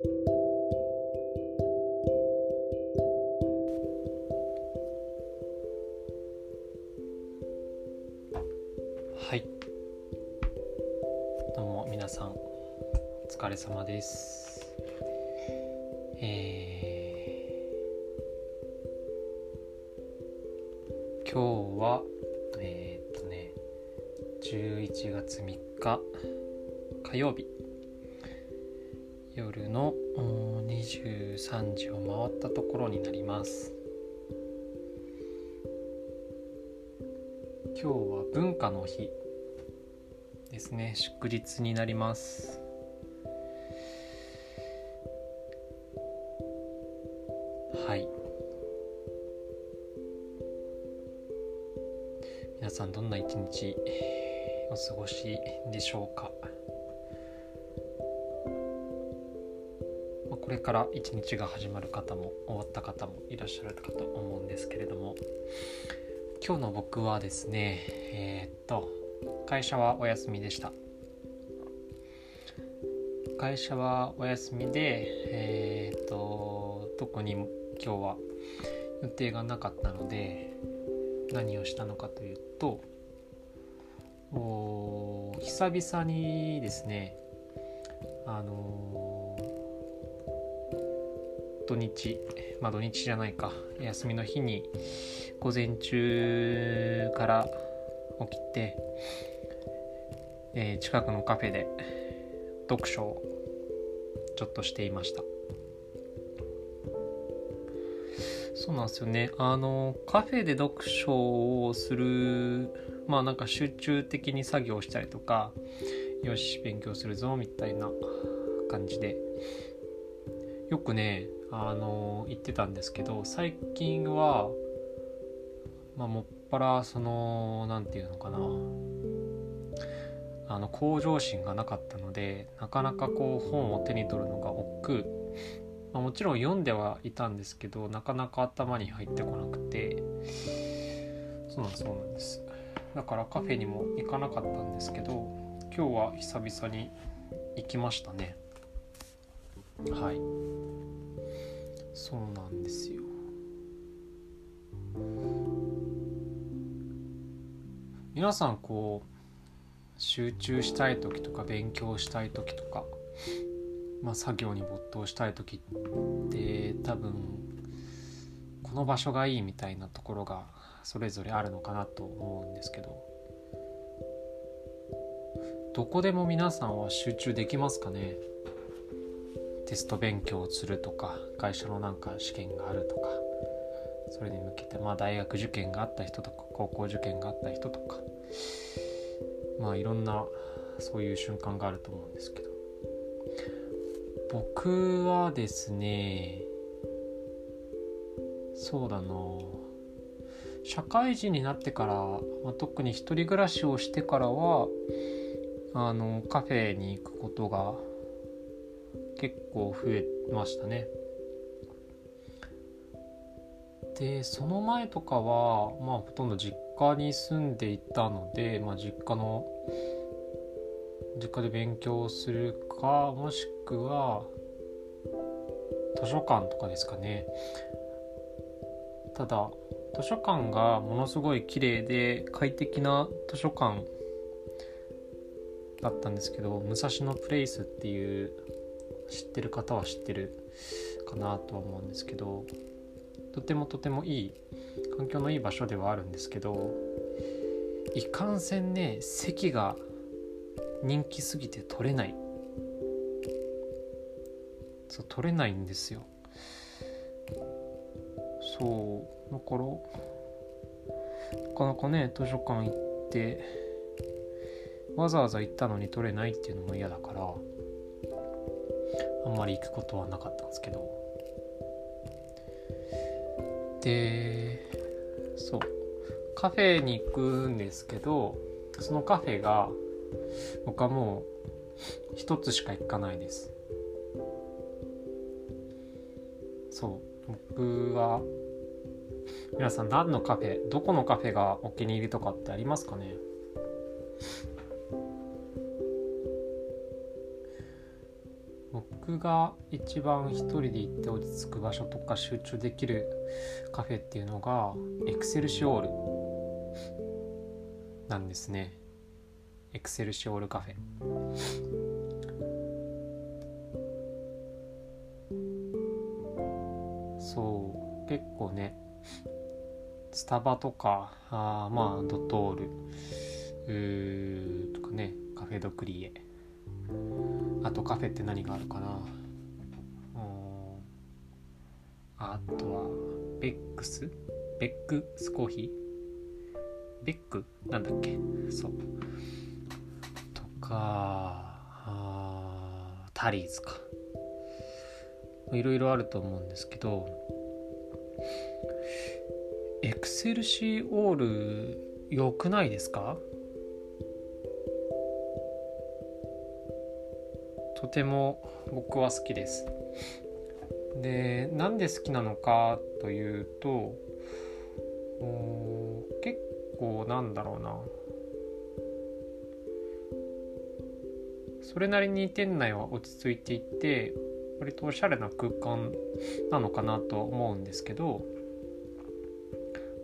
はい。どうも皆さんお疲れ様です。えー、今日はえー、っとね11月3日火曜日。夜の23時を回ったところになります。今日は文化の日ですね。祝日になります。はい。皆さんどんな一日お過ごしでしょうか？これから一日が始まる方も終わった方もいらっしゃるかと思うんですけれども今日の僕はですねえー、っと会社はお休みでした。会社はお休みでえー、っと特に今日は予定がなかったので何をしたのかというとお久々にですねあの土日まあ土日じゃないか。休みの日に午前中から起きて、えー、近くのカフェで読書をちょっとしていました。そうなんですよね。あのカフェで読書をするまあなんか集中的に作業したりとかよし勉強するぞみたいな感じでよくねあの言ってたんですけど最近はまあ、もっぱらその何て言うのかな。あの向上心がなかったのでなかなかこう本を手に取るのが億劫、まあ、もちろん読んではいたんですけどなかなか頭に入ってこなくて。そうなんですそうなんです。だからカフェにも行かなかったんですけど今日は久々に行きましたね。はい。そうなんですよ。皆さんこう集中したい時とか勉強したい時とか、まあ、作業に没頭したい時って多分この場所がいいみたいなところがそれぞれあるのかなと思うんですけどどこでも皆さんは集中できますかね？テスト勉強をするとか会社のなんか試験があるとかそれに向けてまあ大学受験があった人とか高校受験があった人とかまあいろんなそういう瞬間があると思うんですけど。僕はですねそうだな。社会人になってから、まあ、特に一人暮らしをしてからはあのカフェに行くことが結構増えましたね。でその前とかはまあほとんど実家に住んでいたので、まあ、実家の実家で勉強するかもしくは図書館とかですかね。ただ図書館がものすごい綺麗で快適な図書館だったんですけど武蔵野プレイスっていう知ってる方は知ってるかなとは思うんですけどとてもとてもいい環境のいい場所ではあるんですけどいかんせんね席が人気すぎて取れない。そう取れないんですよ。そうだからなかなかね図書館行ってわざわざ行ったのに取れないっていうのも嫌だからあんまり行くことはなかったんですけど。でそう。カフェに行くんですけどそのカフェが僕はもう一つしか行かないです。そう。僕は皆さん何のカフェどこのカフェがお気に入りとかってありますかね？僕が一番一人で行って落ち着く場所とか集中できるカフェっていうのがエクセルシオールなんですね。エクセルシオールカフェ。そう結構ねスタバとかあまあドトールとかねカフェドクリエ。あとカフェって何があるかな。あとはベックス？ベックスコーヒー？ベック？なんだっけ？そう。とかあタリーズか。いろいろあると思うんですけどエクセルシーオール良くないですか？とても僕は好きです。でなんで好きなのかというと結構なんだろうな。それなりに店内は落ち着いていて割とおしゃれな空間なのかなと思うんですけど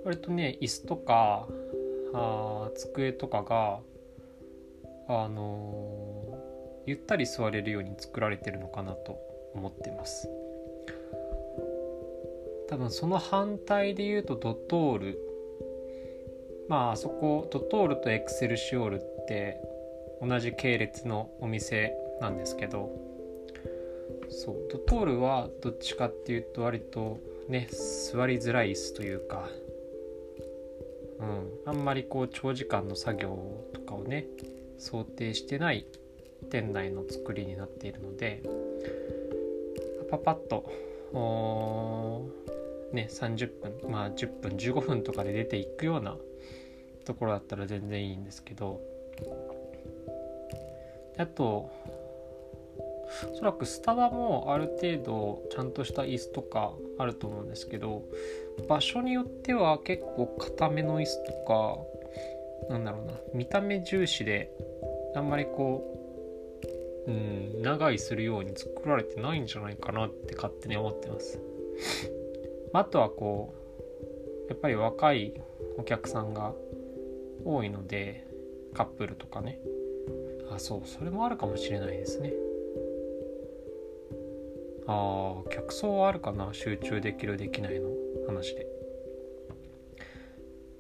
割とね椅子とかあ机とかがあの、ゆったり座れるように作られてるのかなと思ってます。多分その反対で言うとドトール。まああそこドトールとエクセルシオールって同じ系列のお店なんですけど。そうドトールはどっちかっていうと割とね座りづらい椅子というか。うん、あんまりこう長時間の作業とかをね想定してない店内の作りになっているのでパパッとね30分まあ10分15分とかで出ていくようなところだったら全然いいんですけどあとおそらくスタバもある程度ちゃんとした椅子とかあると思うんですけど場所によっては結構硬めの椅子とかなんだろうな見た目重視であんまりこううん長居するように作られてないんじゃないかなって勝手に思ってます。あとはこうやっぱり若いお客さんが多いのでカップルとかね。あそうそれもあるかもしれないですね。ああ客層はあるかな。集中できるできないの。話で。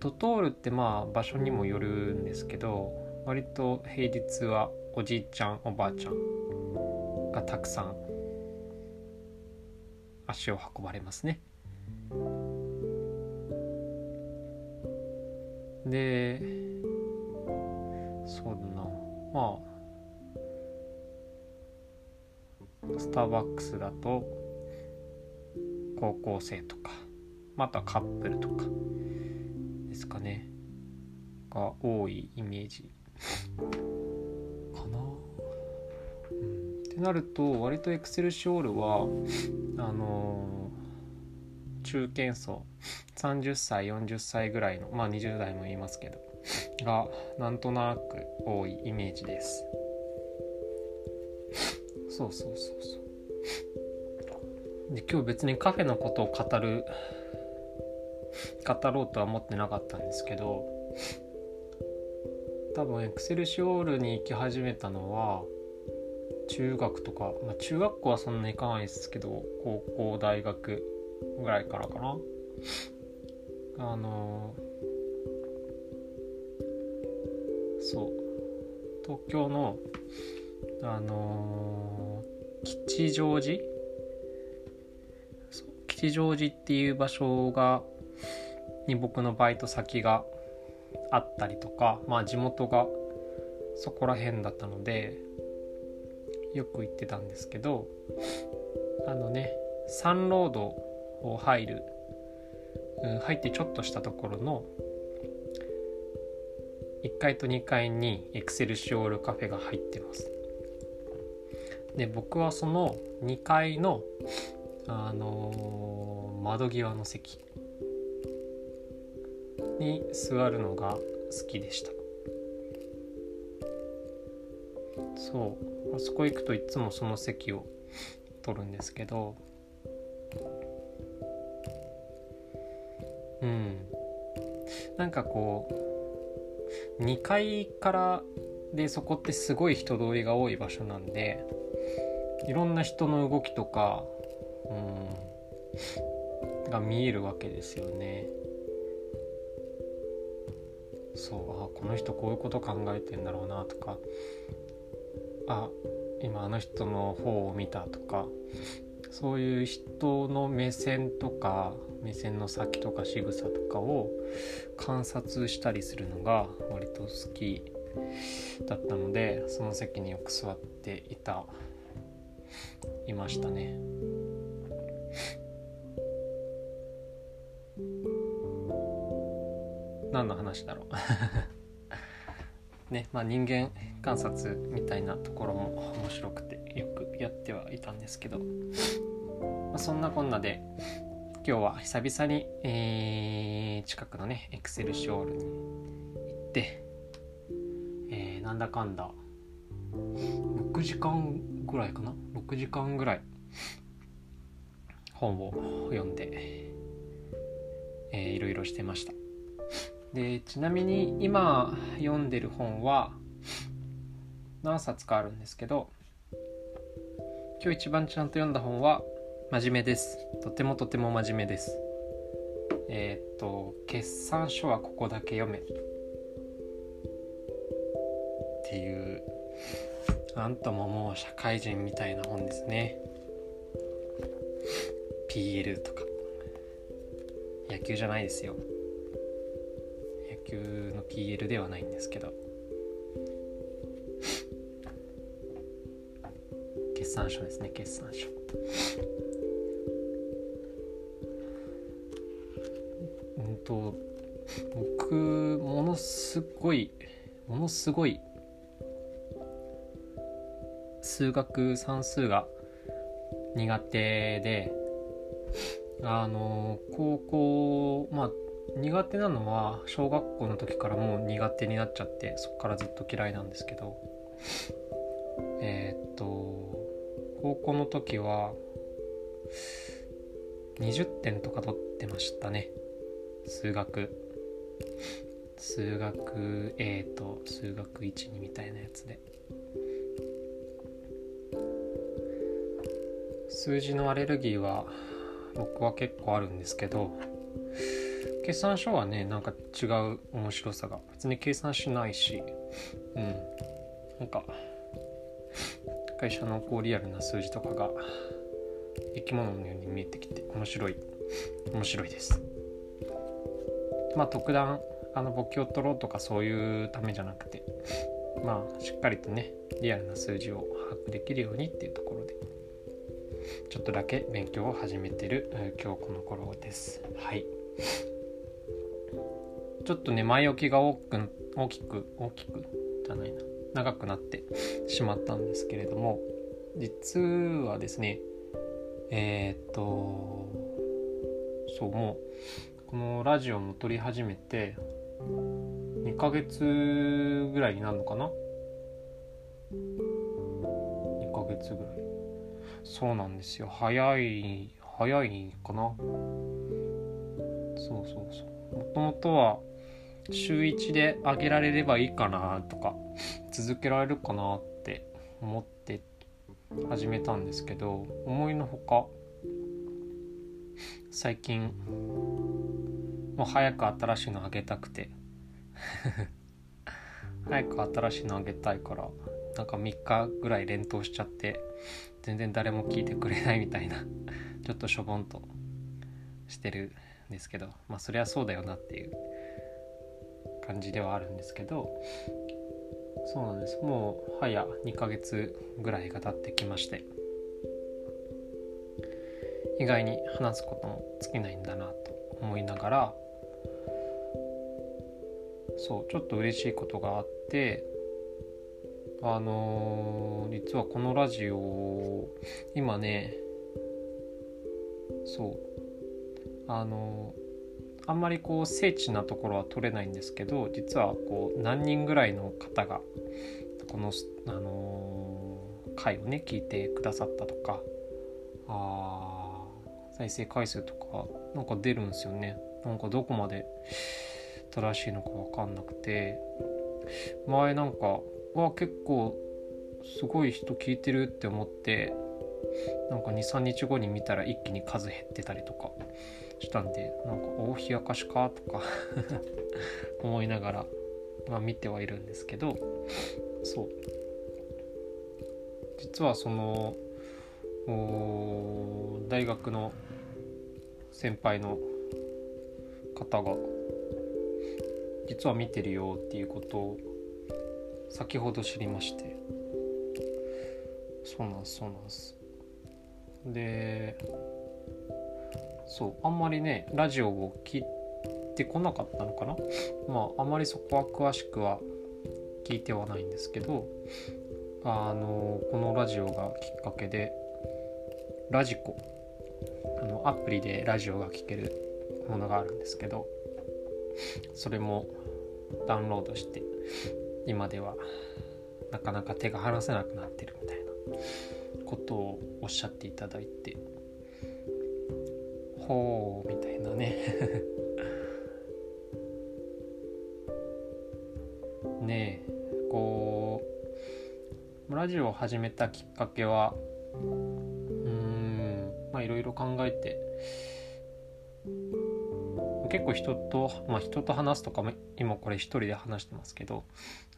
ドトールってまあ場所にもよるんですけど割と平日はおじいちゃんおばあちゃんがたくさん足を運ばれますね。でそうだなまあスターバックスだと高校生とかまたカップルとかですかね。が多いイメージ。ってなると割とエクセルシオールはあのー、中堅層30歳40歳ぐらいのまあ20代も言いますけどがなんとなく多いイメージです。そうそうそうそう。で今日別にカフェのことを語る語ろうとは思ってなかったんですけど多分エクセルシオールに行き始めたのは中学とか、まあ、中学校はそんなに行かないですけど高校大学ぐらいからかな。あのそう。東京のあのー、吉祥寺？吉祥寺っていう場所がに僕のバイト先があったりとかまあ地元がそこら辺だったのでよく行ってたんですけどあのねサンロードを入る、うん、入ってちょっとしたところの1階と2階にエクセルシオールカフェが入ってます。で僕はその2階の、あのー、窓際の席に座るのが好きでした。そう。あそこ行くといつもその席を撮るんですけどうんなんかこう2階からでそこってすごい人通りが多い場所なんでいろんな人の動きとか、うん、が見えるわけですよね。そうあこの人こういうこと考えてんだろうなとかあ今あの人の方を見たとかそういう人の目線とか目線の先とか仕草とかを観察したりするのが割と好きだったのでその席によく座っていたいましたね。何の話だろう？ねまあ人間観察みたいなところも面白くてよくやってはいたんですけど、まあ、そんなこんなで今日は久々に、えー、近くのねエクセルシオールに行って、えー、なんだかんだ6時間ぐらいかな？6時間ぐらい本を読んで、えー、いろいろしてました。でちなみに今読んでる本は何冊かあるんですけど今日一番ちゃんと読んだ本は真面目です。とてもとても真面目です。えー、っと決算書はここだけ読め。っていうなんとももう社会人みたいな本ですね。PL とか。野球じゃないですよ。野球の PL ではないんですけど。決算書ですね決算書。うんと僕ものすごいものすごい数学算数が苦手であの高校まあ苦手なのは小学校の時からもう苦手になっちゃってそこからずっと嫌いなんですけど。え、っと高校の時は20点とか取ってましたね。数学。数学 A と数学12みたいなやつで。数字のアレルギーは僕は結構あるんですけど決算書はねなんか違う面白さが。別に計算しないし。うん。なんか会社のこうリアルな数字とかが生き物のように見えてきて面白い。面白いです。まあ特段あの簿記を取ろうとかそういうためじゃなくてまあしっかりとねリアルな数字を把握できるようにっていうところでちょっとだけ勉強を始めてる今日この頃です。はい。ちょっとね、前置きが大く大きく、大きくじゃないな、長くなってしまったんですけれども、実はですね、えー、っと、そう、もう、このラジオも撮り始めて、2ヶ月ぐらいになるのかな ?2 ヶ月ぐらい。そうなんですよ早い早いかな？そうそうそうもともとは週1で上げられればいいかなとか続けられるかなって思って始めたんですけど思いのほか最近もう早く新しいの上げたくて。早く新しいの上 げたいからなんか3日ぐらい連投しちゃって全然誰も聞いてくれないみたいなちょっとしょぼんとしてるんですけどまあそりゃそうだよなっていう。感じではあるんですけどそうなんです。もう早2ヶ月ぐらいが経ってきまして意外に話すことも尽きないんだなと思いながらそうちょっと嬉しいことがあってあのー、実はこのラジオ今ねそうあのー、あんまりこう精緻なところは取れないんですけど実はこう何人ぐらいの方がこの、あのー、回をね聞いてくださったとかあ再生回数とかなんか出るんですよね。なんかどこまで正しいのか分かんなくて。前なんかわ結構すごい人聞いてるって思ってなんか23日後に見たら一気に数減ってたりとかしたんでなんか大冷やかしかとか 思いながら、まあ、見てはいるんですけどそう。実はその大学の先輩の方が実は見てるよっていうことを先ほど知りまして。そうなんですそうなんです。でそうあんまりねラジオを聞いてこなかったのかな？まああまりそこは詳しくは聞いてはないんですけどあのこのラジオがきっかけでラジコあのアプリでラジオが聴けるものがあるんですけどそれもダウンロードして今ではなかなか手が離せなくなってるみたいな。ことをおっしゃっていただいてほうみたいなね。ねえこうラジオを始めたきっかけはうんまあいろいろ考えて結構人と、まあ、人と話すとかも今これ一人で話してますけど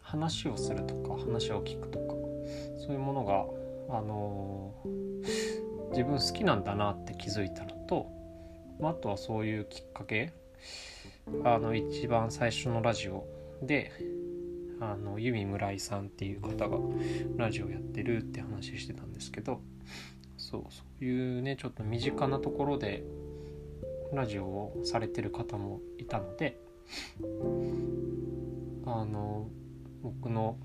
話をするとか話を聞くとかそういうものがあの、自分好きなんだなって気づいたのと、まあ、あとはそういうきっかけあの一番最初のラジオであの由美村井さんっていう方がラジオやってるって話してたんですけどそうそういうねちょっと身近なところでラジオをされてる方もいたのであの僕の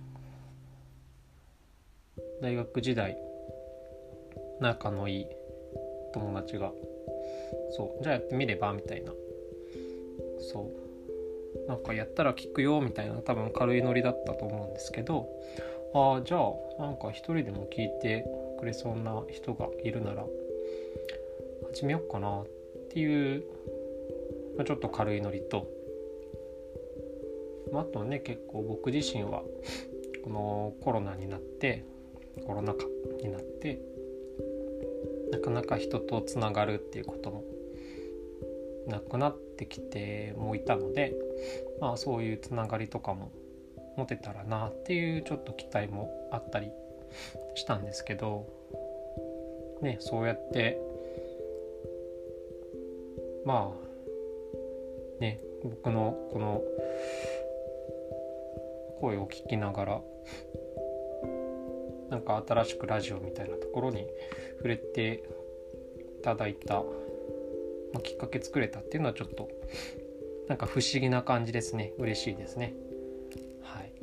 大学時代仲のいい友達がそうじゃあやってみればみたいな。そう。なんかやったら聞くよみたいな多分軽いノリだったと思うんですけどああじゃあなんか一人でも聞いてくれそうな人がいるなら始めようかなっていう、まあ、ちょっと軽いノリと、まあ、あとね結構僕自身はこのコロナになってコロナ禍になってなかなか人とつながるっていうこともなくなってきてもいたのでまあそういうつながりとかも持てたらなっていうちょっと期待もあったりしたんですけどねそうやってまあね僕のこの声を聞きながらなんか新しくラジオみたいなところに触れていただいた、まあ、きっかけ作れたっていうのはちょっとなんか不思議な感じですね。嬉しいですね。はい。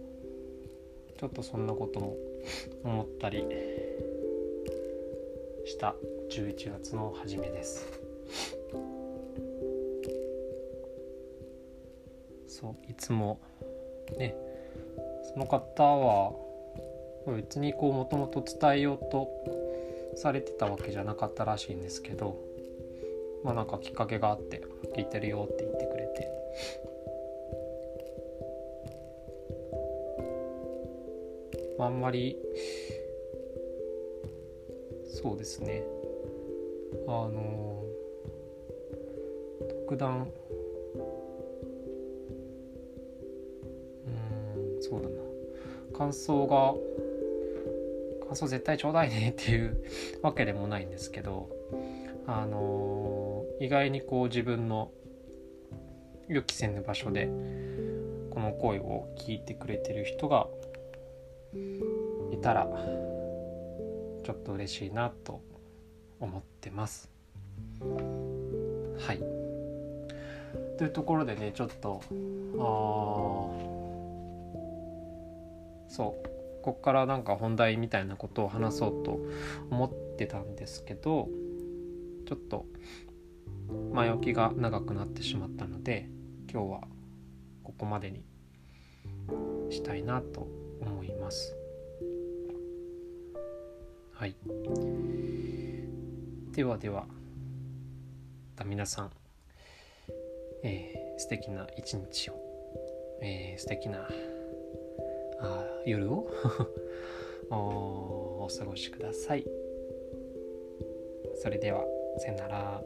ちょっとそんなことも思ったりした11月の初めです。そういつもねその方は別にこうもともと伝えようとされてたわけじゃなかったらしいんですけどまあなんかきっかけがあって聞いてるよって言ってくれて。あんまりそうですね。あの特段うんそうだな。感想が感想絶対ちょうだいねっていうわけでもないんですけどあのー、意外にこう自分の予期せぬ場所でこの声を聞いてくれてる人がいたらちょっと嬉しいなと思ってます。はいというところでねちょっとあそうこっからなんか本題みたいなことを話そうと思ってたんですけどちょっと前置きが長くなってしまったので今日はここまでにしたいなと思います。はい。ではでは皆さん、えー、素敵な一日を、えー、素敵なあ夜を？お過ごしください。それではさよなら。